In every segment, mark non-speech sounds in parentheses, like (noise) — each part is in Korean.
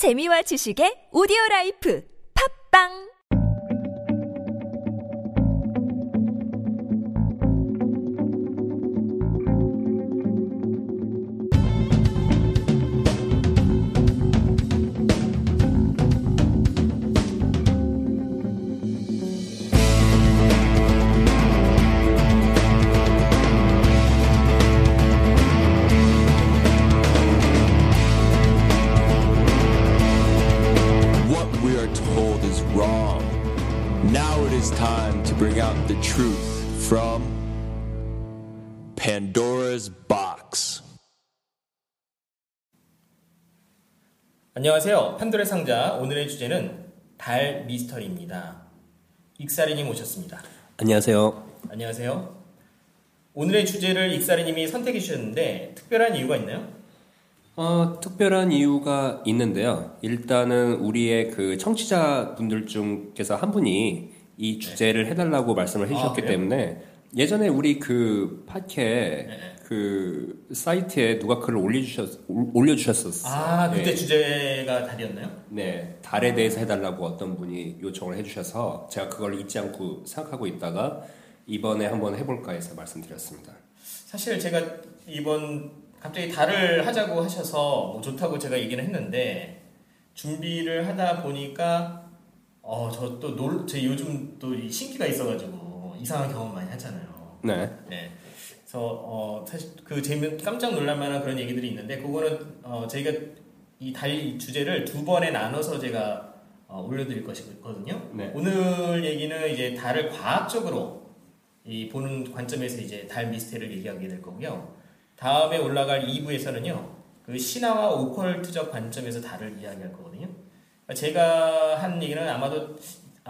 재미와 지식의 오디오 라이프. 팝빵 안녕하세요. 판도의 상자 오늘의 주제는 달 미스터리입니다. 익사리님 오셨습니다. 안녕하세요. 안녕하세요. 오늘의 주제를 익사리님이 선택해 주셨는데 특별한 이유가 있나요? 어, 특별한 이유가 있는데요. 일단은 우리의 그 청취자 분들 중에서 한 분이 이 주제를 해달라고 말씀을 해주셨기 아? 때문에 예전에 우리 그 팟캐 네. 그 사이트에 누가 글을 올려주셨 올려주셨었어요. 아 그때 네. 주제가 달이었나요? 네, 달에 대해서 해달라고 어떤 분이 요청을 해주셔서 제가 그걸 잊지 않고 생각하고 있다가 이번에 한번 해볼까 해서 말씀드렸습니다. 사실 제가 이번 갑자기 달을 하자고 하셔서 뭐 좋다고 제가 얘기는 했는데 준비를 하다 보니까 어저또놀제 요즘 또이 신기가 있어가지고 이상한 경험 많이 하잖아요. 네, 네. 그래서 어 사실 그 재미 깜짝 놀랄만한 그런 얘기들이 있는데 그거는 어 저희가 이달 주제를 두 번에 나눠서 제가 어, 올려드릴 것이거든요. 네. 오늘 얘기는 이제 달을 과학적으로 이 보는 관점에서 이제 달 미스테리를 얘기하게 될 거고요. 다음에 올라갈 2부에서는요. 그 신화와 오컬트적 관점에서 달을 이야기할 거거든요. 그러니까 제가 한 얘기는 아마도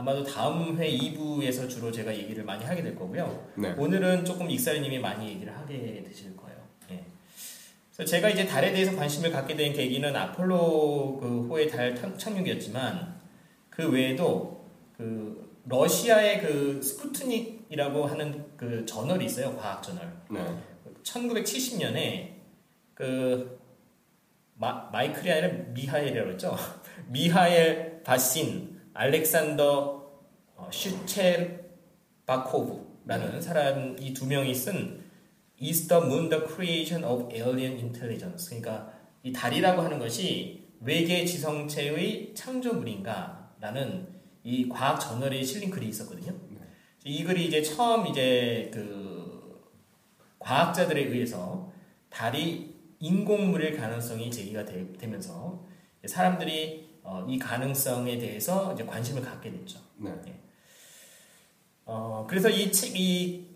아마도 다음 회 2부에서 주로 제가 얘기를 많이 하게 될 거고요. 네. 오늘은 조금 익사리님이 많이 얘기를 하게 되실 거예요. 예. 그래서 제가 이제 달에 대해서 관심을 갖게 된 계기는 아폴로 그 호의 달 탐- 착륙이었지만 그 외에도 그 러시아의 그 스푸트닉이라고 하는 그 저널이 있어요. 과학 저널. 네, 1970년에 그 마, 마이클이 아니라 미하엘이라고 그랬죠. (laughs) 미하엘 바신, 알렉산더 어, 슈체바코브라는 사람 이 두 명이 쓴 Is the Moon the Creation of Alien Intelligence? 그러니까 이 달이라고 하는 것이 외계 지성체의 창조물인가? 라는 이 과학 저널에 실린 글이 있었거든요. 이 글이 이제 처음 이제 그 과학자들에 의해서 달이 인공물일 가능성이 제기가 되, 면서 사람들이 어, 이 가능성에 대해서 이제 관심을 갖게 됐죠. 네. 어, 그래서 이 책, 이,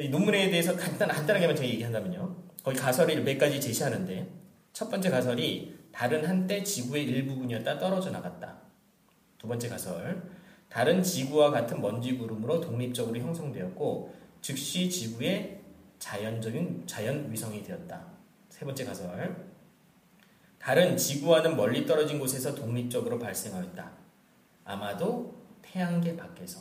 이 논문에 대해서 간단, 간단하게만 제가 얘기한다면요. 거기 가설을 몇 가지 제시하는데, 첫 번째 가설이 달은 한때 지구의 일부분이었다 떨어져 나갔다. 두 번째 가설, 달은 지구와 같은 먼지 구름으로 독립적으로 형성되었고, 즉시 지구의 자연적인 자연 위성이 되었다. 세 번째 가설, 달은 지구와는 멀리 떨어진 곳에서 독립적으로 발생하였다. 아마도 태양계 밖에서.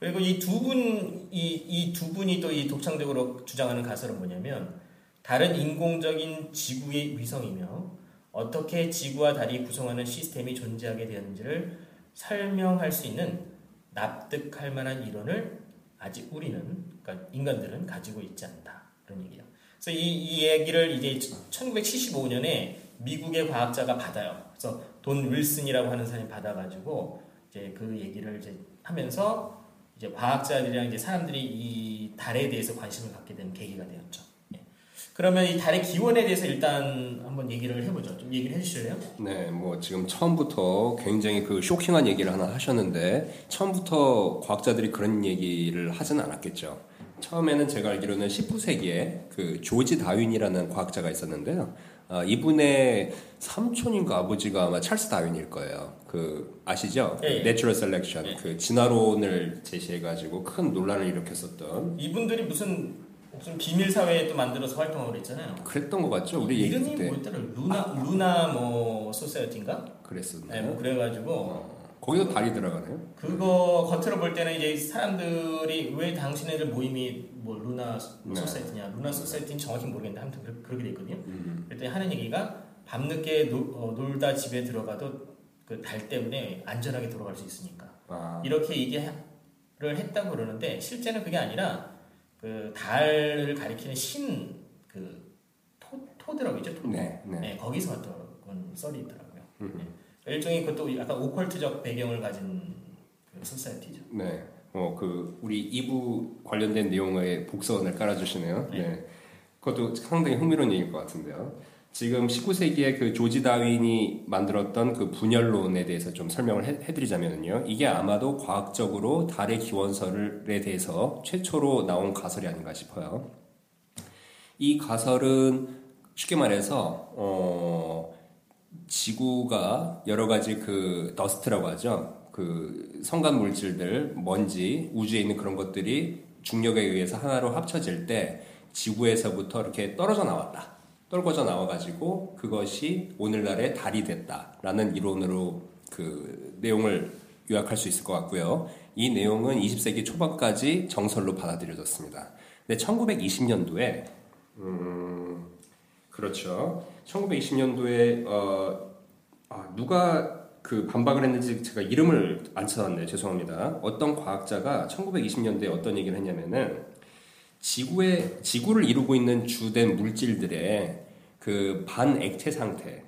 그리고 이 두 분, 이, 이 두 분이 또 이 독창적으로 주장하는 가설은 뭐냐면, 다른 인공적인 지구의 위성이며, 어떻게 지구와 달이 구성하는 시스템이 존재하게 되었는지를 설명할 수 있는 납득할 만한 이론을 아직 우리는, 그러니까 인간들은 가지고 있지 않다. 그런 얘기예요. 그래서 이, 이 얘기를 이제 1975년에 미국의 과학자가 받아요. 그래서 돈 윌슨이라고 하는 사람이 받아가지고 이제 그 얘기를 이제 하면서 이제 과학자들이랑 이제 사람들이 이 달에 대해서 관심을 갖게 된 계기가 되었죠. 예. 그러면 이 달의 기원에 대해서 일단 한번 얘기를 해보죠. 좀 얘기를 해주실래요? 네, 뭐 지금 처음부터 굉장히 그 쇼킹한 얘기를 하나 하셨는데 처음부터 과학자들이 그런 얘기를 하진 않았겠죠. 처음에는 제가 알기로는 19세기에 그 조지 다윈이라는 과학자가 있었는데요. 아, 이분의 삼촌인가 아버지가 아마 찰스 다윈일 거예요. 그 아시죠? 예, 예. natural selection 예. 그 진화론을 제시해 가지고 큰 논란을 일으켰었던 이분들이 무슨 무슨 비밀 사회에 또 만들어서 활동하고 그랬잖아요. 그랬던 것 같죠? 우리 얘기 이름이 때 뭐였더라? Lunar Lunar 뭐 Society인가? 네, 그랬었나요? 뭐 그래가지고 어, 거기도 달이 들어가네요. 그거 겉으로 볼 때는 이제 사람들이 왜 당신네들 모임이 뭐 Lunar 네. Society냐 Lunar Society는 정확히 모르겠는데 아무튼 그- 그렇게 돼 있거든요. 음. 그랬더니 하는 얘기가 밤늦게 노- 어, 놀다 집에 들어가도 그 달 때문에 안전하게 돌아갈 수 있으니까 아, 이렇게 얘기를 했다고 그러는데 실제는 그게 아니라 그 달을 가리키는 신 그 토트라고 있죠 토. 네, 네. 네, 거기서 왔던 썰이 있더라고요. 음. 네. 일종의 그것도 약간 오컬트적 배경을 가진 그 소사이티죠. 네. 어, 그, 우리 2부 관련된 내용의 복선을 깔아주시네요. 네. 네. 그것도 상당히 흥미로운 얘기일 것 같은데요. 지금 19세기에 그 조지 다윈이 만들었던 그 분열론에 대해서 좀 설명을 해, 드리자면요 이게 아마도 과학적으로 달의 기원설에 대해서 최초로 나온 가설이 아닌가 싶어요. 이 가설은 쉽게 말해서, 어, 지구가 여러 가지 그 더스트라고 하죠. 그 성간 물질들, 먼지, 우주에 있는 그런 것들이 중력에 의해서 하나로 합쳐질 때 지구에서부터 이렇게 떨어져 나왔다. 떨궈져 나와가지고 그것이 오늘날의 달이 됐다라는 이론으로 그 내용을 요약할 수 있을 것 같고요. 이 내용은 20세기 초반까지 정설로 받아들여졌습니다. 근데 1920년도에 음, 그렇죠. 1920년도에 어, 아, 누가 그 반박을 했는지 제가 이름을 안 찾았네요. 죄송합니다. 어떤 과학자가 1920년대에 어떤 얘기를 했냐면은 지구의 지구를 이루고 있는 주된 물질들의 그 반액체 상태,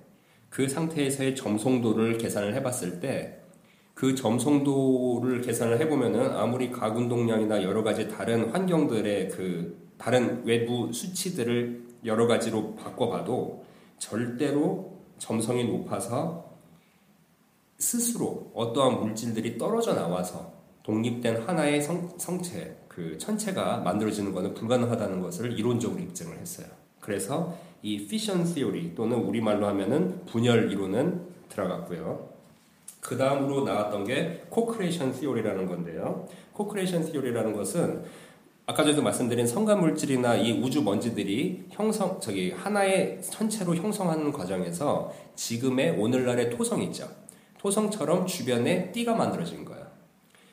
그 상태에서의 점성도를 계산을 해봤을 때 그 점성도를 계산을 해보면은 아무리 가운동량이나 여러 가지 다른 환경들의 그 다른 외부 수치들을 여러 가지로 바꿔봐도 절대로 점성이 높아서 스스로 어떠한 물질들이 떨어져 나와서 독립된 하나의 성, 성체, 그 천체가 만들어지는 것은 불가능하다는 것을 이론적으로 입증을 했어요. 그래서 이 fission theory 또는 우리말로 하면은 분열 이론은 들어갔고요. 그 다음으로 나왔던 게 co-accretion theory라는 건데요. co-accretion theory라는 것은 아까 전에도 말씀드린 성간 물질이나 이 우주 먼지들이 형성 저기 하나의 천체로 형성하는 과정에서 지금의 오늘날의 토성 있죠. 토성처럼 주변에 띠가 만들어진 거예요.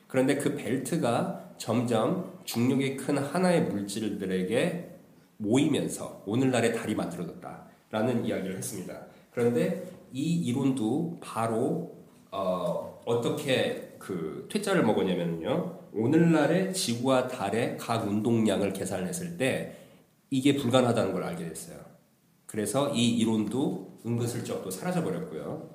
그런데 그 벨트가 점점 중력이 큰 하나의 물질들에게 모이면서 오늘날의 달이 만들어졌다라는 이야기를 했습니다. 그런데 이 이론도 바로 어, 어떻게 그 퇴짜를 먹었냐면요. 오늘날의 지구와 달의 각 운동량을 계산했을 때 이게 불가능하다는 걸 알게 됐어요. 그래서 이 이론도 은근슬쩍 또 사라져 버렸고요.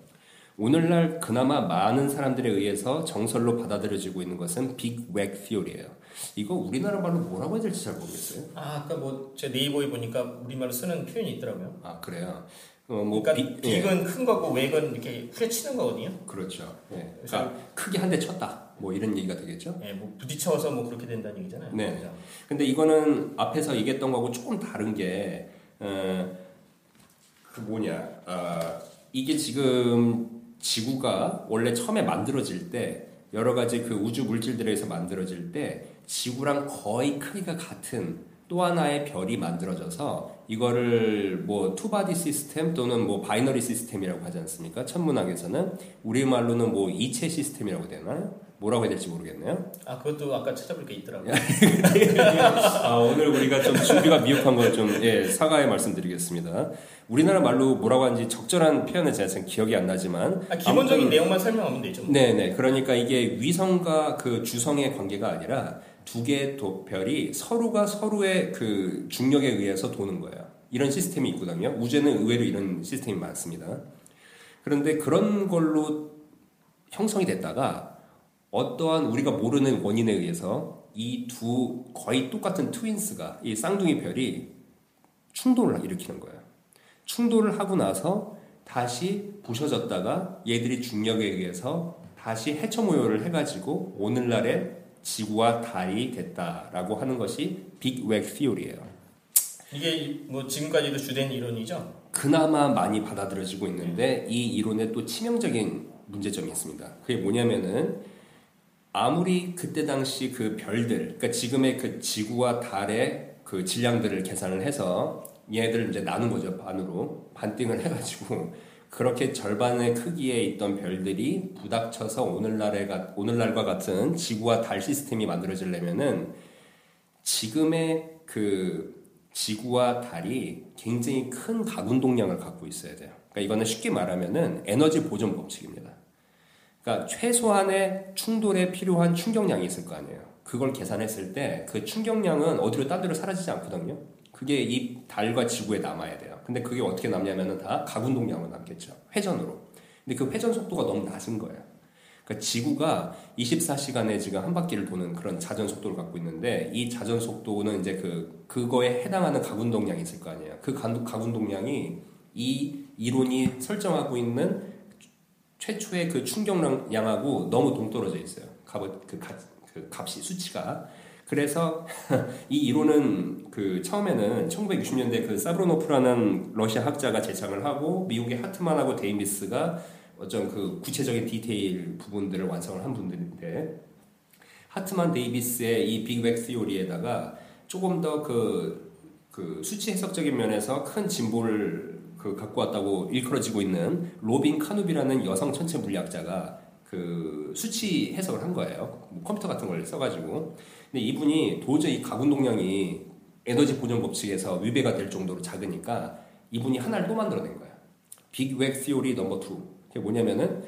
오늘날 그나마 많은 사람들에 의해서 정설로 받아들여지고 있는 것은 빅웩 티오리예요. 이거 우리나라 말로 뭐라고 해야 될지 잘 모르겠어요. 아, 아까 뭐 제 네이버에 보니까 우리말로 쓰는 표현이 있더라고요. 아 그래요. 어, 뭐 그러니까 빅- 예, 빅은 큰 거고 웩은 이렇게 후려치는 거거든요. 그렇죠. 예. 그러니까 크게 한 대 쳤다. 뭐 이런 얘기가 되겠죠. 예, 뭐 부딪혀서 뭐 그렇게 된다는 얘기잖아요. 네. 그죠? 근데 이거는 앞에서 얘기했던 거하고 조금 다른 게, 어, 그 뭐냐, 아, 이게 지금 지구가 원래 처음에 만들어질 때 여러 가지 그 우주 물질들에 의해서 만들어질 때 지구랑 거의 크기가 같은 또 하나의 별이 만들어져서 이거를 뭐 two-body 시스템 또는 뭐 binary 시스템이라고 하지 않습니까? 천문학에서는 우리말로는 뭐 이체 시스템이라고 되나요? 뭐라고 해야 될지 모르겠네요. 아, 그것도 아까 찾아보니까 있더라고요. (laughs) 아, 오늘 우리가 좀 준비가 미흡한 걸좀 예, 사과의 말씀드리겠습니다. 우리나라 말로 뭐라고 하는지 적절한 표현은 제가 지금 기억이 안 나지만 아, 기본적인 아무튼- 내용만 설명하면 되죠. 뭐. 네네. 그러니까 이게 위성과 그 주성의 관계가 아니라 두 개의 도- 별이 서로가 서로의 그 중력에 의해서 도는 거예요. 이런 시스템이 있거든요. 우주에는 의외로 이런 시스템이 많습니다. 그런데 그런 걸로 형성이 됐다가 어떠한 우리가 모르는 원인에 의해서 이 두 거의 똑같은 트윈스가 이 쌍둥이 별이 충돌을 일으키는 거예요. 충돌을 하고 나서 다시 부셔졌다가 얘들이 중력에 의해서 다시 해처 모여를 해가지고 오늘날의 지구와 달이 됐다라고 하는 것이 빅웩 티오리예요. 이게 뭐 지금까지도 주된 이론이죠. 그나마 많이 받아들여지고 있는데 이 이론에 또 치명적인 문제점이 있습니다. 그게 뭐냐면은 아무리 그때 당시 그 별들, 그러니까 지금의 그 지구와 달의 그 질량들을 계산을 해서 얘네들을 이제 나눈 거죠 반으로 반띵을 해가지고 그렇게 절반의 크기에 있던 별들이 부닥쳐서 오늘날의 가- 오늘날과 같은 지구와 달 시스템이 만들어지려면은 지금의 그 지구와 달이 굉장히 큰 가운동량을 갖고 있어야 돼요. 그러니까 이거는 쉽게 말하면은 에너지 보존 법칙입니다. 그러니까 최소한의 충돌에 필요한 충격량이 있을 거 아니에요. 그걸 계산했을 때 그 충격량은 어디로 딴 데로 사라지지 않거든요. 그게 이 달과 지구에 남아야 돼요. 근데 그게 어떻게 남냐면은 다 가군동량으로 남겠죠. 회전으로. 근데 그 회전 속도가 너무 낮은 거예요. 그러니까 지구가 24시간에 지금 한 바퀴를 도는 그런 자전 속도를 갖고 있는데 이 자전 속도는 이제 그 그거에 해당하는 가군동량이 있을 거 아니에요. 그 가- 가군동량이 이 이론이 설정하고 있는 최초의 그 충격량하고 너무 동떨어져 있어요. 값, 그, 값, 그 값이 수치가. 그래서 (laughs) 이 이론은 그 처음에는 1960년대 그 사브로노프라는 러시아 학자가 제창을 하고 미국의 하트만하고 데이비스가 어떤 그 구체적인 디테일 부분들을 완성을 한 분들인데 하트만 데이비스의 이 Big Whack theory에다가 조금 더 그 그 수치 해석적인 면에서 큰 진보를 그 갖고 왔다고 일컬어지고 있는 로빈 카눕이라는 여성 천체 물리학자가 그 수치 해석을 한 거예요. 뭐 컴퓨터 같은 걸 써가지고. 근데 이분이 도저히 각운동량이 에너지 보존 법칙에서 위배가 될 정도로 작으니까 이분이 하나를 또 만들어낸 거예요. 빅웩 시오리 넘버 2. 그게 뭐냐면은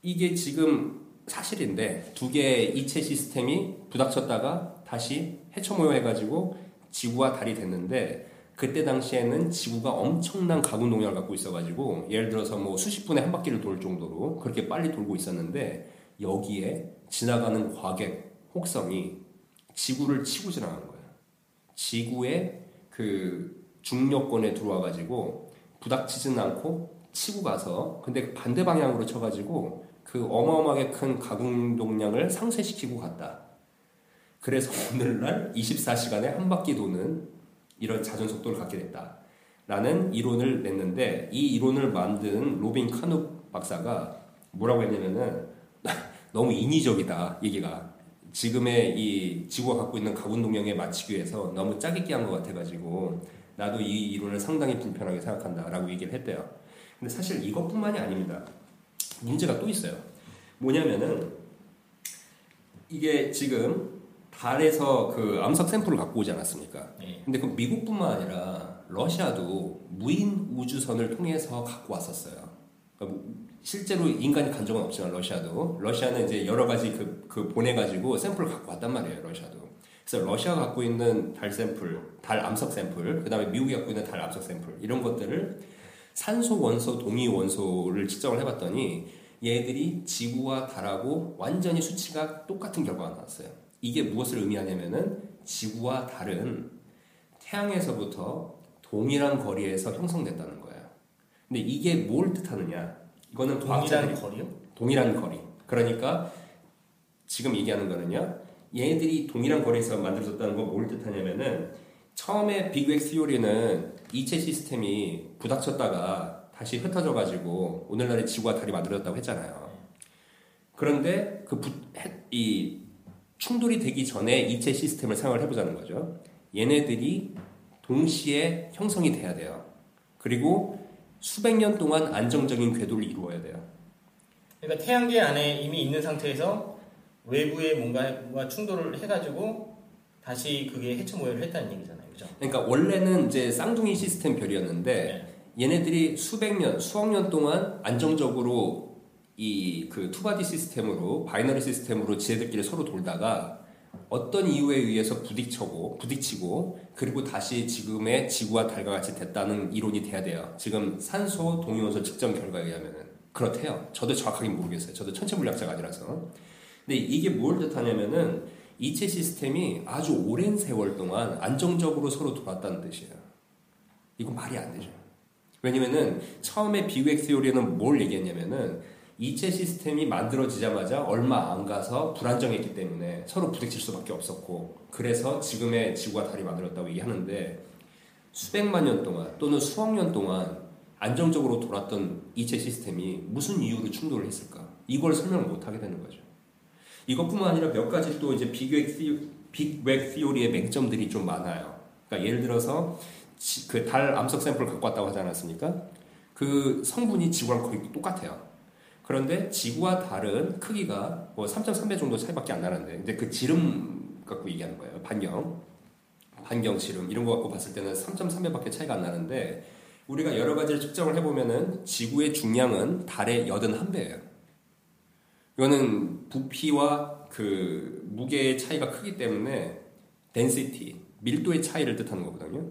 이게 지금 사실인데 두 개의 이체 시스템이 부닥쳤다가 다시 해처 모여해가지고 지구와 달이 됐는데 그때 당시에는 지구가 엄청난 가군 동력을 갖고 있어가지고 예를 들어서 뭐 수십 분에 한 바퀴를 돌 정도로 그렇게 빨리 돌고 있었는데 여기에 지나가는 과객 혹성이 지구를 치고 지나간 거예요. 지구의 그 중력권에 들어와가지고 부닥치지는 않고 치고 가서 근데 반대 방향으로 쳐가지고 그 어마어마하게 큰 각운동량을 상쇄시키고 갔다. 그래서 (laughs) 오늘날 24시간에 한 바퀴 도는 이런 자전 속도를 갖게 됐다. 라는 이론을 냈는데 이 이론을 만든 로빈 카눕 박사가 뭐라고 했냐면은 (laughs) 너무 인위적이다 얘기가 지금의 이 지구가 갖고 있는 가군 동력에 맞추기 위해서 너무 짜깁기 한것 같아가지고 나도 이 이론을 상당히 불편하게 생각한다라고 얘기를 했대요. 근데 사실 이것뿐만이 아닙니다. 문제가 또 있어요. 뭐냐면은 이게 지금 달에서 그 암석 샘플을 갖고 오지 않았습니까? 네. 근데 그 미국뿐만 아니라 러시아도 무인 우주선을 통해서 갖고 왔었어요. 그러니까 뭐 실제로 인간이 간 적은 없지만 러시아도 러시아는 이제 여러 가지 그, 그 보내가지고 샘플을 갖고 왔단 말이에요. 러시아도. 그래서 러시아가 갖고 있는 달 샘플, 달 암석 샘플, 그 다음에 미국이 갖고 있는 달 암석 샘플 이런 것들을 산소 원소, 동위 원소를 측정을 해봤더니 얘들이 지구와 달하고 완전히 수치가 똑같은 결과가 나왔어요. 이게 무엇을 의미하냐면은 지구와 달은 태양에서부터 동일한 거리에서 형성됐다는 거예요. 근데 이게 뭘 뜻하느냐? 이거는 동일한 거리요? 동일한 거리. 그러니까 지금 얘기하는 거는요. 얘네들이 동일한 거리에서 만들어졌다는 건 뭘 뜻하냐면은 처음에 빅백 시오리는 이체 시스템이 부닥쳤다가 다시 흩어져 가지고 오늘날의 지구와 달이 만들어졌다고 했잖아요. 그런데 그이 충돌이 되기 전에 이체 시스템을 생각을 해보자는 거죠. 얘네들이 동시에 형성이 돼야 돼요. 그리고 수백 년 동안 안정적인 궤도를 이루어야 돼요. 그러니까 태양계 안에 이미 있는 상태에서 외부에 뭔가 충돌을 해가지고 다시 그게 헤쳐 모여를 했다는 얘기잖아요, 그죠? 그러니까 원래는 이제 쌍둥이 시스템 별이었는데 얘네들이 수백 년, 수억 년 동안 안정적으로 이 그 two-body 시스템으로 binary 시스템으로 지네들끼리 서로 돌다가 어떤 이유에 의해서 부딪혀고 부딪히고 그리고 다시 지금의 지구와 달과 같이 됐다는 이론이 돼야 돼요. 지금 산소 동위원소 측정 결과에 의하면은 그렇대요. 저도 정확하게 모르겠어요. 저도 천체 물리학자가 아니라서. 근데 이게 뭘 뜻하냐면은 이체 시스템이 아주 오랜 세월 동안 안정적으로 서로 돌았다는 뜻이에요. 이건 말이 안 되죠. 왜냐면은 처음에 비획 시오리는 뭘 얘기했냐면은 이체 시스템이 만들어지자마자 얼마 안 가서 불안정했기 때문에 서로 부딪힐 수밖에 없었고 그래서 지금의 지구와 달이 만들었다고 얘기하는데 수백만 년 동안 또는 수억 년 동안 안정적으로 돌았던 이체 시스템이 무슨 이유로 충돌을 했을까? 이걸 설명을 못 하게 되는 거죠. 이것뿐만 아니라 몇 가지 또 이제 빅웩 빅웩 시오리의 맹점들이 좀 많아요. 그러니까 예를 들어서 그 달 암석 샘플을 갖고 왔다고 하지 않았습니까? 그 성분이 지구랑 거의 똑같아요. 그런데 지구와 달은 크기가 뭐 3.3배 정도 차이밖에 안 나는데 이제 그 지름 갖고 얘기하는 거예요. 반경, 반경 지름 이런 거 갖고 봤을 때는 3.3배밖에 차이가 안 나는데 우리가 여러 가지를 측정을 해보면은 지구의 중량은 달의 81배예요. 이거는 부피와 그 무게의 차이가 크기 때문에 density, 밀도의 차이를 뜻하는 거거든요.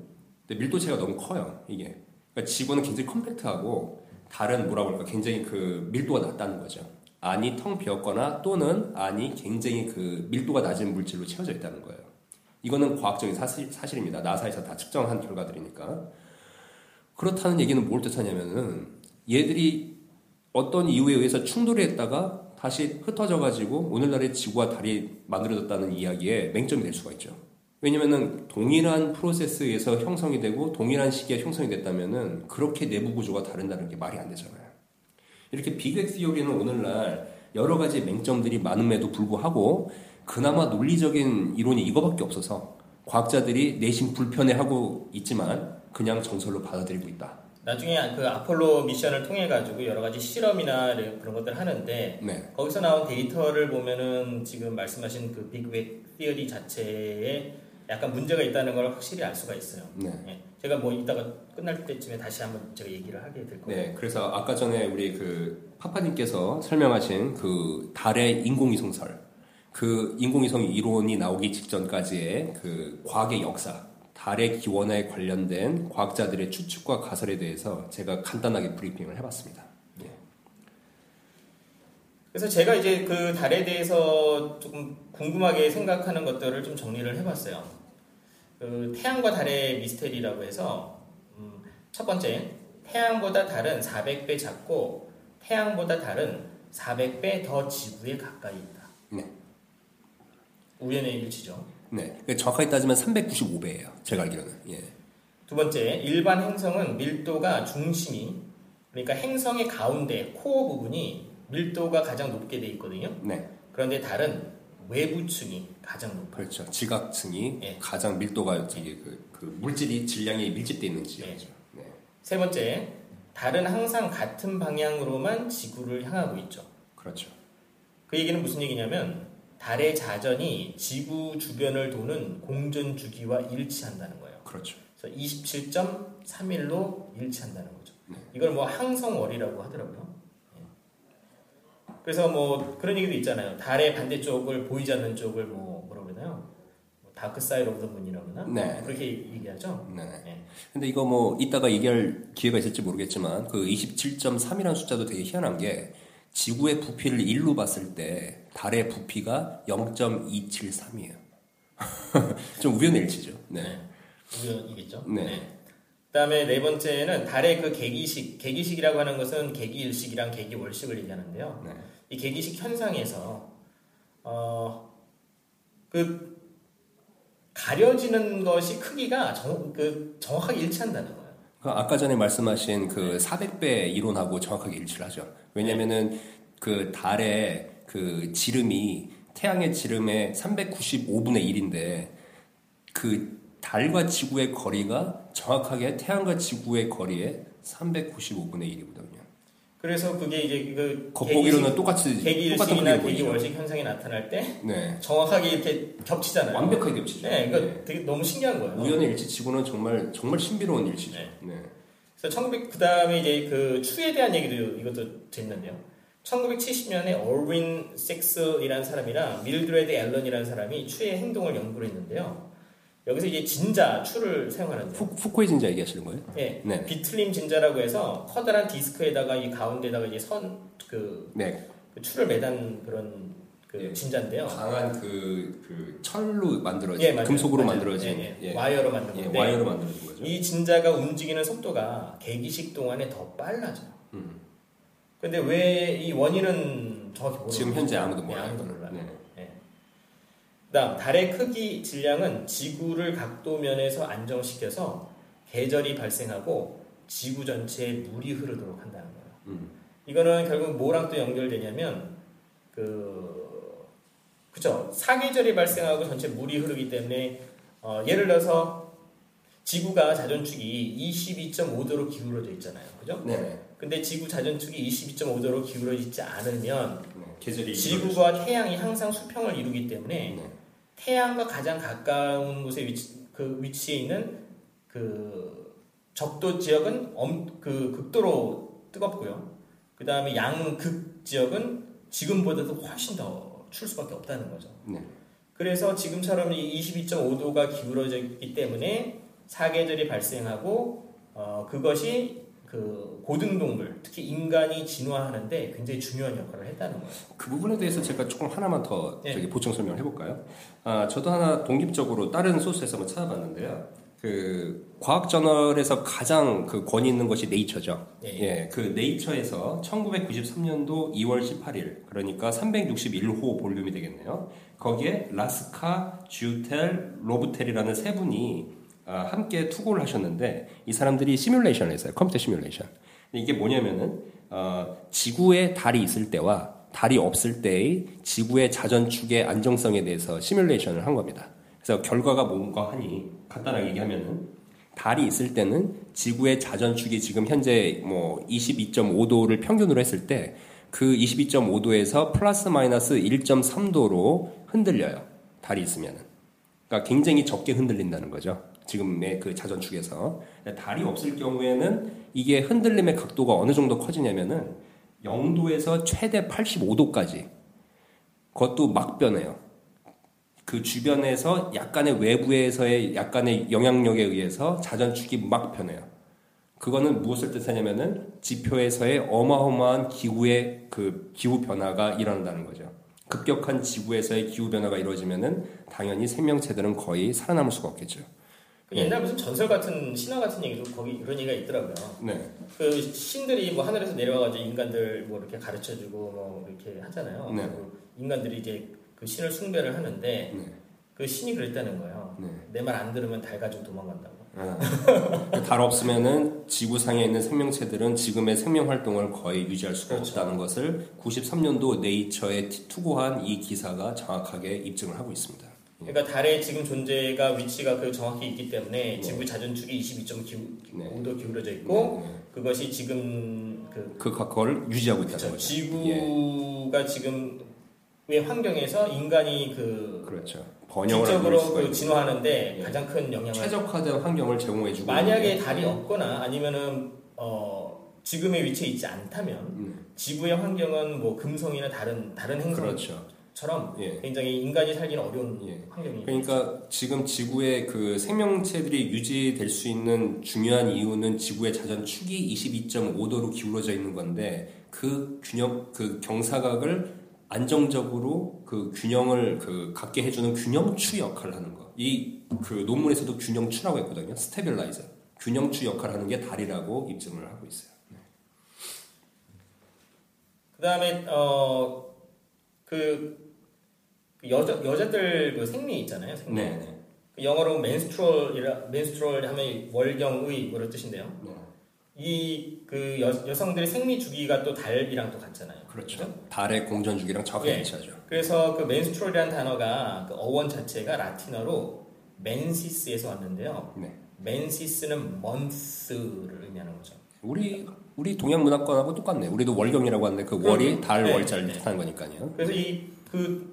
근데 밀도 차이가 너무 커요, 이게. 그러니까 지구는 굉장히 컴팩트하고 달은 뭐라고 할까 굉장히 그 밀도가 낮다는 거죠. 안이 텅 비었거나 또는 안이 굉장히 그 밀도가 낮은 물질로 채워져 있다는 거예요. 이거는 과학적인 사실, 사실입니다. 나사에서 다 측정한 결과들이니까. 그렇다는 얘기는 뭘 뜻하냐면은 얘들이 어떤 이유에 의해서 충돌을 했다가 다시 흩어져 가지고 오늘날의 지구와 달이 만들어졌다는 이야기에 맹점이 될 수가 있죠. 왜냐면은 동일한 프로세스에서 형성이 되고 동일한 시기에 형성이 됐다면은 그렇게 내부 구조가 다른다는 게 말이 안 되잖아요. 이렇게 빅엑 티오리는 오늘날 여러 가지 맹점들이 많음에도 불구하고 그나마 논리적인 이론이 이거밖에 없어서 과학자들이 내심 불편해하고 있지만 그냥 정설로 받아들이고 있다. 나중에 그 아폴로 미션을 통해 가지고 여러 가지 실험이나 그런 것들 하는데 네. 거기서 나온 데이터를 보면은 지금 말씀하신 그 빅웨 티어리 자체에 약간 문제가 있다는 걸 확실히 알 수가 있어요. 네. 예. 제가 뭐 이따가 끝날 때쯤에 다시 한번 제가 얘기를 하게 될 거예요. 네, 그래서 아까 전에 우리 그 파파님께서 설명하신 그 달의 인공위성설, 그 인공위성 이론이 나오기 직전까지의 그 과학의 역사, 달의 기원에 관련된 과학자들의 추측과 가설에 대해서 제가 간단하게 브리핑을 해봤습니다. 예. 그래서 제가 이제 그 달에 대해서 조금 궁금하게 생각하는 것들을 좀 정리를 해봤어요. 그 태양과 달의 미스테리라고 해서 음, 첫 번째 태양보다 달은 400배 작고 태양보다 달은 400배 더 지구에 가까이 있다. 네. 우연의 일치죠. 네, 정확하게 따지면 395배예요. 제가 알기로는. 예. 두 번째, 일반 행성은 밀도가 중심이 그러니까 행성의 가운데 코어 부분이 밀도가 가장 높게 돼 있거든요. 네, 그런데 달은 외부층이 가장 높아요. 그렇죠. 지각층이 예. 가장 밀도가 되게 그, 그 물질이 질량이 밀집돼 있는 지역이죠. 네. 세 번째, 달은 항상 같은 방향으로만 지구를 향하고 있죠. 그렇죠. 그 얘기는 무슨 얘기냐면 달의 자전이 지구 주변을 도는 공전 주기와 일치한다는 거예요. 그렇죠. 그래서 27.31로 일치한다는 거죠. 네. 이걸 뭐 항성월이라고 하더라고요. 예. 그래서 뭐 그런 얘기도 있잖아요. 달의 반대쪽을 보이지 않는 쪽을 뭐 그러나요? dark side of the moon이라고 그러나? 네. 그렇게 얘기하죠. 네. 예. 근데 이거 뭐 이따가 얘기할 기회가 있을지 모르겠지만 그 27.3이라는 숫자도 되게 희한한 게 지구의 부피를 1로 봤을 때 달의 부피가 0.273이에요. (laughs) 좀 우연의 일치죠. 네. 우연이겠죠. 네. 그다음에 네 번째는 달의 그 개기식, 개기식이라고 하는 것은 개기일식이랑 개기월식을 얘기하는데요. 네. 이 계기식 현상에서 어 그 가려지는 것이 크기가 정, 그 정확하게 일치한다는 거예요. 그 아까 전에 말씀하신 그 400배 이론하고 정확하게 일치를 하죠. 왜냐면은 그 달의 그 지름이 태양의 지름의 395분의 1인데 그 달과 지구의 거리가 정확하게 태양과 지구의 거리의 395분의 1이거든요. 그래서 그게 이제 그 겉보기로는 똑같이 똑같은 크기로 보이죠. 계기 월식 현상이 나타날 때 네. 정확하게 이렇게 겹치잖아요. 완벽하게 겹치죠. 네, 이거 되게 너무 신기한 거예요. 우연의 일치 치고는 정말 정말 신비로운 일치죠. 네. 네. 그래서 1900 그다음에 이제 그 추에 대한 얘기도 이것도 재밌는데요. 1970년에 얼윈 섹스이라는 사람이랑 밀드레드 앨런이라는 사람이 추의 행동을 연구를 했는데요. 여기서 이제 진자 추를 사용하는데요. 푸, 푸코의 진자 얘기하시는 거예요? 예, 네. 비틀림 진자라고 해서 커다란 디스크에다가 이 가운데다가 이제 선 그 네. 그 추를 매단 그런 그 예. 진자인데요. 강한 그, 그 철로 만들어진 예, 맞아요. 금속으로 맞아요. 만들어진 예, 예. 예. 와이어로 만든 예, 건데 와이어로 만들어진 거죠. 이 진자가 움직이는 속도가 개기식 동안에 더 빨라져요. 음. 근데 왜 이 원인은 정확히 모르는 지금 현재 아무도 네, 몰라요. 아무도 몰라요. 네. 예. 그다음 달의 크기 질량은 지구를 각도면에서 안정시켜서 계절이 발생하고 지구 전체에 물이 흐르도록 한다는 거예요. 음. 이거는 결국 뭐랑 또 연결되냐면 그 그죠 사계절이 발생하고 전체 물이 흐르기 때문에 어, 예를 들어서 지구가 자전축이 22.5도로 기울어져 있잖아요. 그죠? 네. 근데 지구 자전축이 22.5도로 기울어져 있지 않으면 네. 계절이 지구와 태양이 항상 수평을 이루기 때문에 네. 태양과 가장 가까운 곳에 위치, 그 위치에 있는 그 적도 지역은 엄, 그 극도로 뜨겁고요. 그 다음에 양극 지역은 지금보다도 훨씬 더 추울 수밖에 없다는 거죠. 네. 그래서 지금처럼 이 22.5도가 기울어져 있기 때문에 사계절이 발생하고 어, 그것이 그 고등동물, 특히 인간이 진화하는데 굉장히 중요한 역할을 했다는 거예요. 그 부분에 대해서 제가 조금 하나만 더 네. 보충 설명을 해볼까요? 아, 저도 하나 독립적으로 다른 소스에서 한번 찾아봤는데요. 그 과학 저널에서 가장 그 권위 있는 것이 네이처죠. 네. 예, 그 네이처에서 1993년도 2월 18일, 그러니까 361호 볼륨이 되겠네요. 거기에 라스카, 주텔, 로브텔이라는 세 분이 아, 함께 투고를 하셨는데 이 사람들이 시뮬레이션을 했어요. 컴퓨터 시뮬레이션. 이게 뭐냐면은 어, 지구에 달이 있을 때와 달이 없을 때의 지구의 자전축의 안정성에 대해서 시뮬레이션을 한 겁니다. 그래서 결과가 뭔가 하니 간단하게 얘기하면은 달이 있을 때는 지구의 자전축이 지금 현재 뭐 22.5도를 평균으로 했을 때 그 22.5도에서 플러스 마이너스 1.3도로 흔들려요. 달이 있으면은. 그러니까 굉장히 적게 흔들린다는 거죠. 지금의 그 자전축에서. 달이 없을 경우에는 이게 흔들림의 각도가 어느 정도 커지냐면은 0도에서 최대 85도까지. 그것도 막 변해요. 그 주변에서 약간의 외부에서의 약간의 영향력에 의해서 자전축이 막 변해요. 그거는 무엇을 뜻하냐면은 지표에서의 어마어마한 기후의 그 기후 변화가 일어난다는 거죠. 급격한 지구에서의 기후 변화가 이루어지면은 당연히 생명체들은 거의 살아남을 수가 없겠죠. 그 옛날 무슨 전설 같은 신화 같은 얘기도 거기 그런 얘기가 있더라고요. 네. 그 신들이 뭐 하늘에서 내려와가지고 인간들 뭐 이렇게 가르쳐주고 뭐 이렇게 하잖아요. 네. 그리고 인간들이 이제 그 신을 숭배를 하는데 네. 그 신이 그랬다는 거예요. 네. 내말 안 들으면 달 가지고 도망간다고. 아, 달 없으면은 지구상에 있는 생명체들은 지금의 생명 활동을 거의 유지할 수가 그렇죠. 없다는 것을 93년도 네이처에 투고한 이 기사가 정확하게 입증을 하고 있습니다. 그러니까 달의 지금 존재가 위치가 그 정확히 있기 때문에 네. 지구 자전축이 22.5도 네. 기울어져 있고 네, 네. 그것이 지금 그그 그걸 유지하고 있다는 그렇죠. 거죠. 예, 지구가 지금 의 환경에서 인간이 그 그렇죠. 수가 그 진화하는데 예. 가장 큰 영향을 최적화된 환경을 제공해주고 만약에 달이 게- 없거나 아니면은 어 지금의 위치에 있지 않다면 음, 지구의 환경은 뭐 금성이나 다른 다른 행성처럼 그렇죠. 예. 굉장히 인간이 살기는 어려운 예. 환경이 그러니까 지금 지구의 그 생명체들이 유지될 수 있는 중요한 이유는 지구의 자전축이 22.5도로 기울어져 있는 건데 그 균형 그 경사각을 안정적으로 그 균형을 그 갖게 해주는 균형추 역할을 하는 거. 이 그 논문에서도 균형추라고 했거든요. stabilizer. 균형추 역할을 하는 게 달이라고 입증을 하고 있어요. 그다음에 어그 여자 여자들 그 생리 있잖아요. 생리. 네, 네. 그 영어로 menstrual이라 menstrual 하면 월경의 그런 뜻인데요. 네. 이그 여성들의 생리 주기가 또 달이랑 또 같잖아요. 그렇죠. 달의 공전 주기랑 정확하게 예. 일치하죠. 그래서 그 menstrual이라는 단어가 그 어원 자체가 라틴어로 mensis에서 왔는데요. 네. mensis는 month를 의미하는 거죠. 우리 우리 동양 문화권하고 똑같네. 우리도 월경이라고 하는데 그 월이. 달 네, 월자를 네. 뜻하는 거니까요. 그래서 이그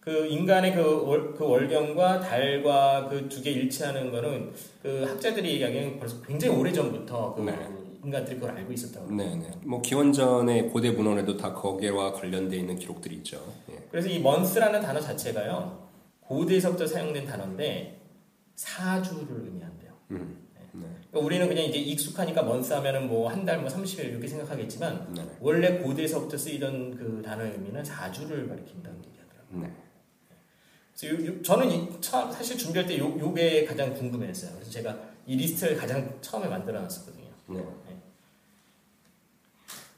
그 인간의 그, 월, 그 월경과 달과 그 두 개 일치하는 거는 그 학자들이 얘기하기에는 벌써 굉장히 오래 전부터 그 네. 인간들이 그걸 알고 있었다고. 네, 네. 뭐 기원전의 고대 문헌에도 다 거기와 관련돼 있는 기록들이 있죠. 예. 그래서 이 month라는 단어 자체가요 고대에서부터 사용된 단어인데 사주를 의미한대요. 음. 네. 그러니까 우리는 그냥 이제 익숙하니까 month 하면은 뭐 한달뭐 30일 이렇게 생각하겠지만 네. 원래 고대에서부터 쓰이던 그 단어의 의미는 사주를 가리킨다는 얘기하더라고요. 네. 그래서 저는 이, 처- 사실 준비할 때 요, 요게 가장 궁금했어요. 그래서 제가 이 리스트를 가장 처음에 만들어 놨었거든요. 네.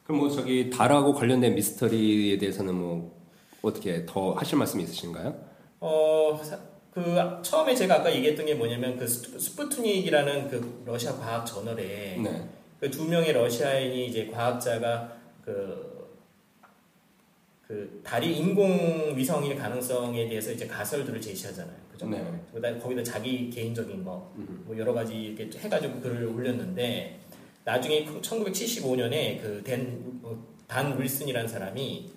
그럼 뭐 저기 달하고 관련된 미스터리에 대해서는 뭐 어떻게 더 하실 말씀 있으신가요? 어, 사- 그 처음에 제가 아까 얘기했던 게 뭐냐면 그 스푸- 스푸트닉이라는 그 러시아 과학 저널에 네. 그두 명의 러시아인이 이제 과학자가 그, 그 달이 인공 위성일 가능성에 대해서 이제 가설들을 제시하잖아요. 그죠? 네. 그다음 거기다 자기 개인적인 거, 뭐 여러 가지 이렇게 해가지고 글을 올렸는데 나중에 1975년에 그댄단 윌슨이라는 사람이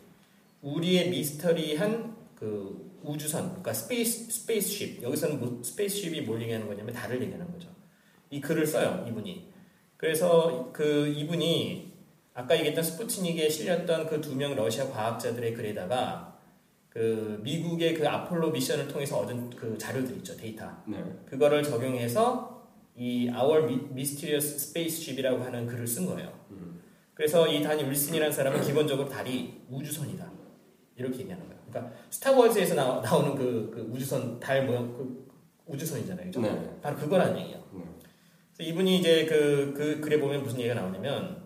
우리의 미스터리한 그 우주선, 그러니까 space spaceship 여기서는 뭐 spaceship이 뭘 얘기하는 거냐면 달을 얘기하는 거죠. 이 글을 써요 이분이. 그래서 그 이분이 아까 얘기했던 스푸트닉에 실렸던 그 두 명 러시아 과학자들의 글에다가 그 미국의 그 아폴로 mission을 통해서 얻은 그 자료들 있죠 데이터 네. 그거를 적용해서 이 Our Mysterious Spaceship이라고 하는 글을 쓴 거예요. 그래서 이 다니 윌슨이라는 사람은 기본적으로 달이 우주선이다 이렇게 얘기하는 거예요. 그러니까 스타워즈에서 나, 나오는 그, 그 우주선 달 모양 그 우주선이잖아요. 그죠? 네. 바로 그거라는 얘기예요. 네. 그래서 이분이 이제 그, 그 글에 보면 무슨 얘기가 나오냐면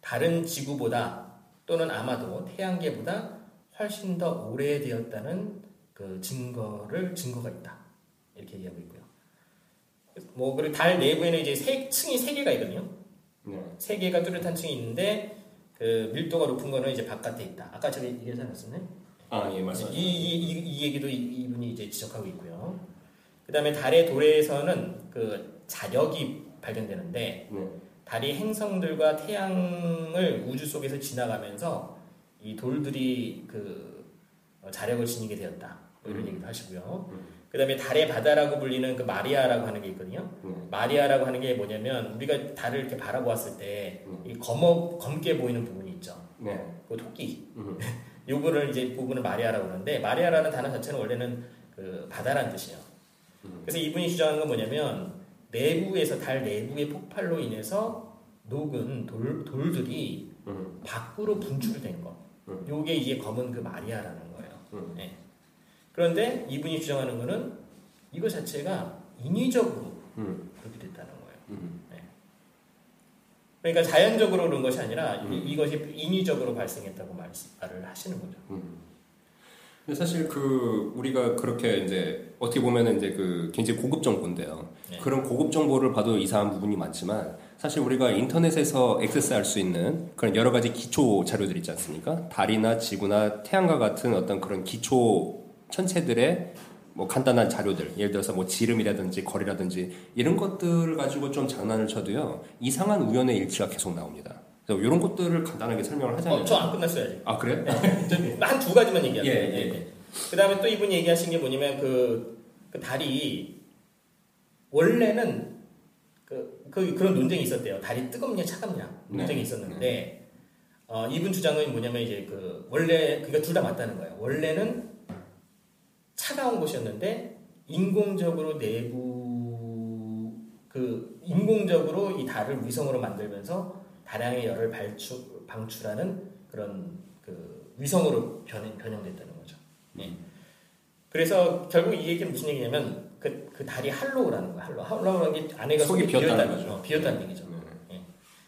다른 지구보다 또는 아마도 태양계보다 훨씬 더 오래되었다는 그 증거를 증거가 있다 이렇게 얘기하고 있고요. 뭐 그리고 달 내부에는 이제 세, 층이 세 개가 있거든요. 네. 세 개가 뚜렷한 층이 있는데 그 밀도가 높은 거는 이제 바깥에 있다. 아까 제가 얘기하지 않았었나요? 아, 예, 이, 말씀하세요. 이, 이, 이 얘기도 이, 이분이 이제 지적하고 있고요. 그 다음에 달의 도래에서는 그 자력이 발견되는데 네. 달이 행성들과 태양을 우주 속에서 지나가면서 이 돌들이 그 어, 자력을 지니게 되었다. 뭐 이런 얘기도 하시고요. 그 다음에 달의 바다라고 불리는 그 마리아라고 하는 게 있거든요. 네. 마리아라고 하는 게 뭐냐면 우리가 달을 이렇게 바라보았을 때 이 검어 검게 보이는 부분이 있죠. 네. 그 토끼. 음. (laughs) 요거를 이제 부분을 마리아라고 그러는데 마리아라는 단어 자체는 원래는 그 바다라는 뜻이에요. 그래서 이분이 주장하는 건 뭐냐면 내부에서 달 내부의 폭발로 인해서 녹은 돌, 돌들이 음. 밖으로 분출된 거. 음. 요게 이게 검은 그 마리아라는 거예요. 음. 예. 그런데 이분이 주장하는 거는 이거 자체가 인위적으로 음. 그렇게 됐다는 거예요. 음. 그러니까 자연적으로 그런 것이 아니라 음. 이, 이것이 인위적으로 발생했다고 말, 말을 하시는 거죠. 근데 사실 그 우리가 그렇게 이제 어떻게 보면은 이제 그 굉장히 고급 정보인데요. 네. 그런 고급 정보를 봐도 이상한 부분이 많지만 사실 우리가 인터넷에서 액세스할 수 있는 그런 여러 가지 기초 자료들 있지 않습니까? 달이나 지구나 태양과 같은 어떤 그런 기초 천체들의 뭐 간단한 자료들, 예를 들어서 뭐 지름이라든지 거리라든지 이런 것들을 가지고 좀 장난을 쳐도요 이상한 우연의 일치가 계속 나옵니다. 이런 것들을 간단하게 설명을 하자면 어, 저안 끝났어야지. 아 그래? 한 두 가지만 얘기할게요. 예, 예. 그 다음에 또 이분이 얘기하신 게 뭐냐면 그, 그 달이 원래는 그, 그, 그런 논쟁이 있었대요. 달이 뜨겁냐 차갑냐 논쟁이 네. 있었는데 어, 이분 주장은 뭐냐면 이제 그 원래 그러니까 둘 다 맞다는 거예요. 원래는 차가운 곳이었는데 인공적으로 내부 그 인공적으로 이 달을 위성으로 만들면서 다량의 열을 발출 방출하는 그런 그 위성으로 변형, 변형됐다는 거죠. 네. 그래서 결국 이 얘기는 무슨 얘기냐면 그, 그 달이 할로우라는 거야. 할로우. 할로우라는 게 안에가 속이 속이 비었다는 거죠. 비었다는 얘기죠. 네. 예.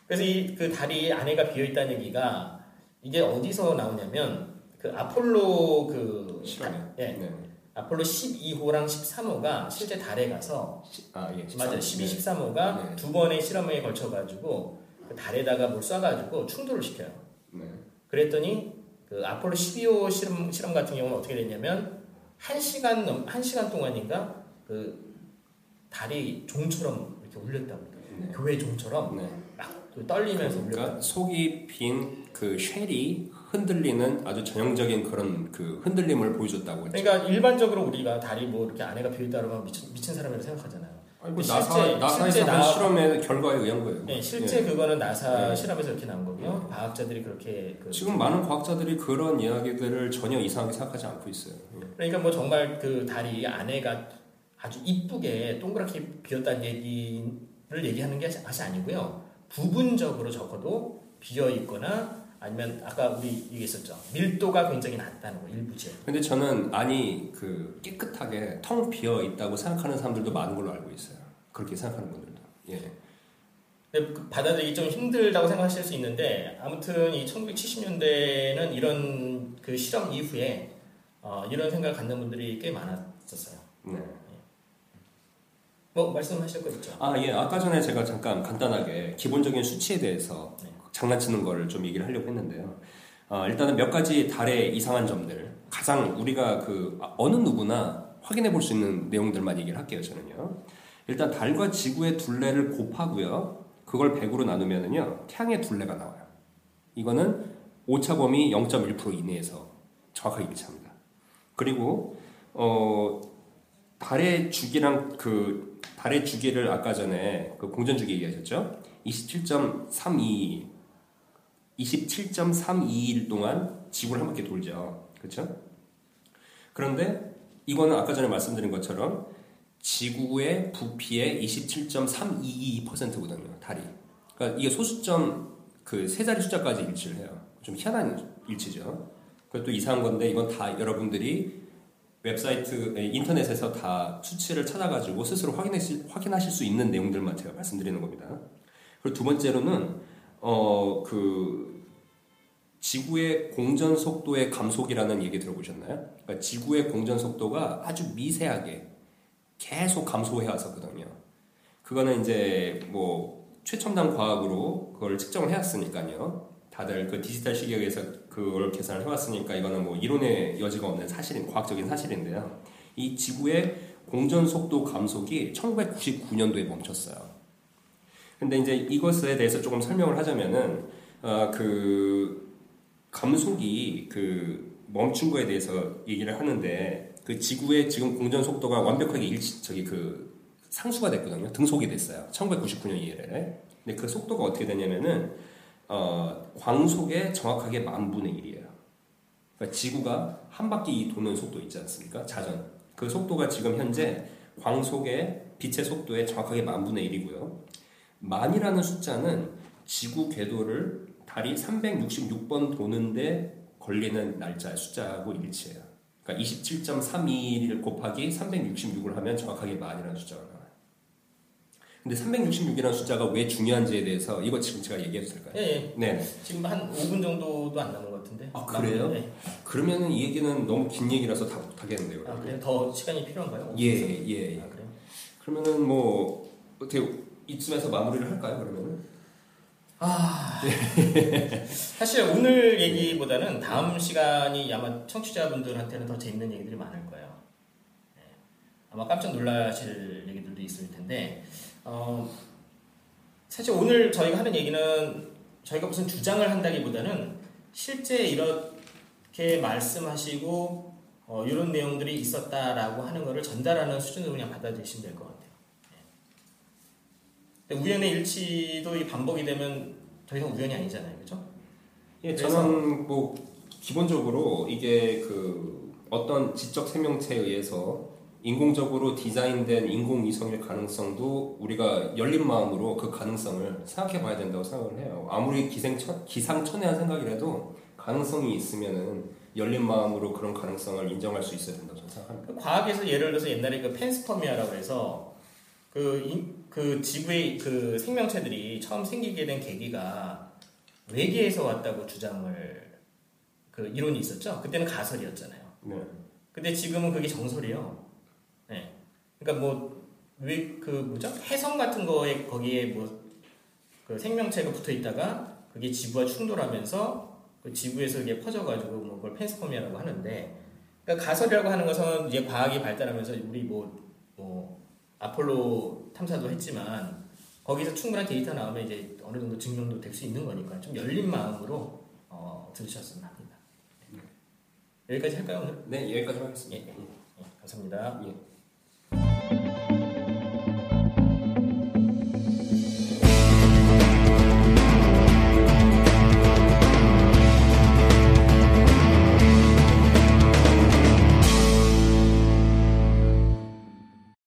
그래서 이 그 달이 안에가 비어 있다는 얘기가 이게 어디서 나오냐면 그 아폴로 그 실험에. 예. 네. 아폴로 12호랑 13호가 실제 달에 가서 아 예. 맞아요. 12, 13호가 네. 두 번의 실험에 걸쳐 가지고 그 달에다가 뭘 쏴 가지고 충돌을 시켜요. 네. 그랬더니 그 아폴로 12호 실험, 실험 같은 경우는 어떻게 됐냐면 한 시간 넘, 한 시간 동안인가 그 달이 종처럼 이렇게 울렸다고 네. 교회 종처럼 네. 막그 떨리면서 울렸다. 그러니까 속이 빈 그 쉘이 흔들리는 아주 전형적인 그런 그 흔들림을 보여줬다고 했죠. 그러니까 일반적으로 우리가 달이 뭐 이렇게 안에가 비어 있다 그러면 미친, 미친 사람이라고 생각하잖아요. 아니, 뭐 실제- 나사 나사에서 실제 한 나- 실험의 결과에 의한 거예요. 네, 실제 그거는 나사 네. 실험에서 이렇게 나온 거고요. 과학자들이 그렇게 그 지금 많은 과학자들이 그런 이야기들을 전혀 이상하게 생각하지 않고 있어요. 예. 그러니까 뭐 정말 그 달이 안에가 아주 이쁘게 동그랗게 비었다는 얘기를 얘기하는 게 사실 아니고요. 부분적으로 적어도 비어 있거나 아니면 아까 우리 얘기했었죠. 밀도가 굉장히 낮다는 거 일부지. 근데 저는 아니 그 깨끗하게 텅 비어 있다고 생각하는 사람들도 많은 걸로 알고 있어요. 그렇게 생각하는 분들도. 예. 근데 그 받아들이기 좀 힘들다고 생각하실 수 있는데 아무튼 이 1970년대는 이런 그 실험 이후에 어, 이런 생각을 갖는 분들이 꽤 많았었어요. 네. 뭐 말씀하실 거 있죠? 아, 예. 아까 전에 제가 잠깐 간단하게 기본적인 수치에 대해서 네. 장난치는 거를 좀 얘기를 하려고 했는데요. 어, 일단은 몇 가지 달의 이상한 점들. 가장 우리가 그 아, 어느 누구나 확인해 볼 수 있는 내용들만 얘기를 할게요, 저는요. 일단 달과 지구의 둘레를 곱하고요. 그걸 100으로 나누면은요. 태양의 둘레가 나와요. 이거는 오차 범위 0.1% 이내에서 정확하게 일치합니다. 그리고 어 달의 주기랑 그 달의 주기를 아까 전에 그 공전 주기 얘기하셨죠? 27.32 27.32일 동안 지구를 한 바퀴 돌죠. 그렇죠? 그런데 이거는 아까 전에 말씀드린 것처럼 지구의 부피의 27.322%거든요. 달이. 그러니까 이게 소수점 그 세 자리 숫자까지 일치를 해요. 좀 희한한 일치죠. 그것도 이상한 건데 이건 다 여러분들이 웹사이트 인터넷에서 다 수치를 찾아가지고 스스로 확인하실, 확인하실 수 있는 내용들만 제가 말씀드리는 겁니다. 그리고 두 번째로는 어 그 지구의 공전 속도의 감속이라는 얘기 들어보셨나요? 그러니까 지구의 공전 속도가 아주 미세하게 계속 감소해 왔었거든요. 그거는 이제 뭐 최첨단 과학으로 그걸 측정을 해왔으니까요. 다들 그 디지털 시격에서 그걸 계산을 해왔으니까 이거는 뭐 이론의 여지가 없는 사실인 과학적인 사실인데요. 이 지구의 공전 속도 감속이 1999년도에 멈췄어요. 근데 이제 이것에 대해서 조금 설명을 하자면은 어, 그 감속이 그 멈춘 거에 대해서 얘기를 하는데 그 지구의 지금 공전 속도가 완벽하게 일치 저기 그 상수가 됐거든요. 등속이 됐어요. 1999년 이래. 근데 그 속도가 어떻게 되냐면은 어, 광속의 정확하게 만 분의 1이에요. 그러니까 지구가 한 바퀴 도는 속도 있지 않습니까? 자전. 그 속도가 지금 현재 광속의 빛의 속도의 정확하게 만 분의 1이고요. 만이라는 숫자는 지구 궤도를 달이 366번 도는데 걸리는 날짜 숫자하고 일치해요. 그러니까 27.32를 곱하기 366을 하면 정확하게 만이라는 숫자가 나와요. 근데 366이라는 숫자가 왜 중요한지에 대해서 이거 지금 제가 얘기해도 될까요? 예, 예. 네. 지금 한 5분 정도도 안 남은 것 같은데. 아, 그래요? 네. 그러면은 이 얘기는 너무 긴 얘기라서 다 못하겠는데요. 아, 그래요? 더 시간이 필요한가요? 예, 예, 예. 아, 그래요? 그러면은 뭐 어떻게 이쯤에서 마무리를 할까요? 그러면은 (laughs) 사실 오늘 얘기보다는 다음 시간이 아마 청취자분들한테는 더 재밌는 얘기들이 많을 거예요. 네. 아마 깜짝 놀라실 얘기들도 있을 텐데, 어, 사실 오늘 저희가 하는 얘기는 저희가 무슨 주장을 한다기보다는 실제 이렇게 말씀하시고 어, 이런 내용들이 있었다라고 하는 것을 전달하는 수준으로 그냥 받아들이시면 될 것 같아요. 우연의 일치도 이 반복이 되면 더 이상 우연이 아니잖아요, 그렇죠? 예, 저는 뭐 기본적으로 이게 그 어떤 지적 생명체에 의해서 인공적으로 디자인된 인공 위성일 가능성도 우리가 열린 마음으로 그 가능성을 생각해 봐야 된다고 생각을 해요. 아무리 기생천, 기상천외한 생각이라도 가능성이 있으면은 열린 마음으로 그런 가능성을 인정할 수 있어야 된다고 저는 생각합니다. 그 과학에서 예를 들어서 옛날에 그 펜스퍼미아라고 해서 그, 인- 그 지구의 그 생명체들이 처음 생기게 된 계기가 외계에서 왔다고 주장을 그 이론이 있었죠. 그때는 가설이었잖아요. 네. 근데 지금은 그게 정설이요. 네. 그러니까 뭐 왜 그 뭐죠? 해성 같은 거에 거기에 뭐 그 생명체가 붙어 있다가 그게 지구와 충돌하면서 그 지구에서 이게 퍼져가지고 뭐 그걸 펜스퍼미아라고 하는데 그러니까 가설이라고 하는 것은 이제 과학이 발달하면서 우리 뭐, 뭐 아폴로 탐사도 했지만 거기서 충분한 데이터 나오면 이제 어느 정도 증명도 될 수 있는 거니까 좀 열린 마음으로 어, 들으셨으면 합니다. 여기까지 할까요 오늘? 네, 여기까지 하겠습니다. 예, 예. 예, 감사합니다. 예.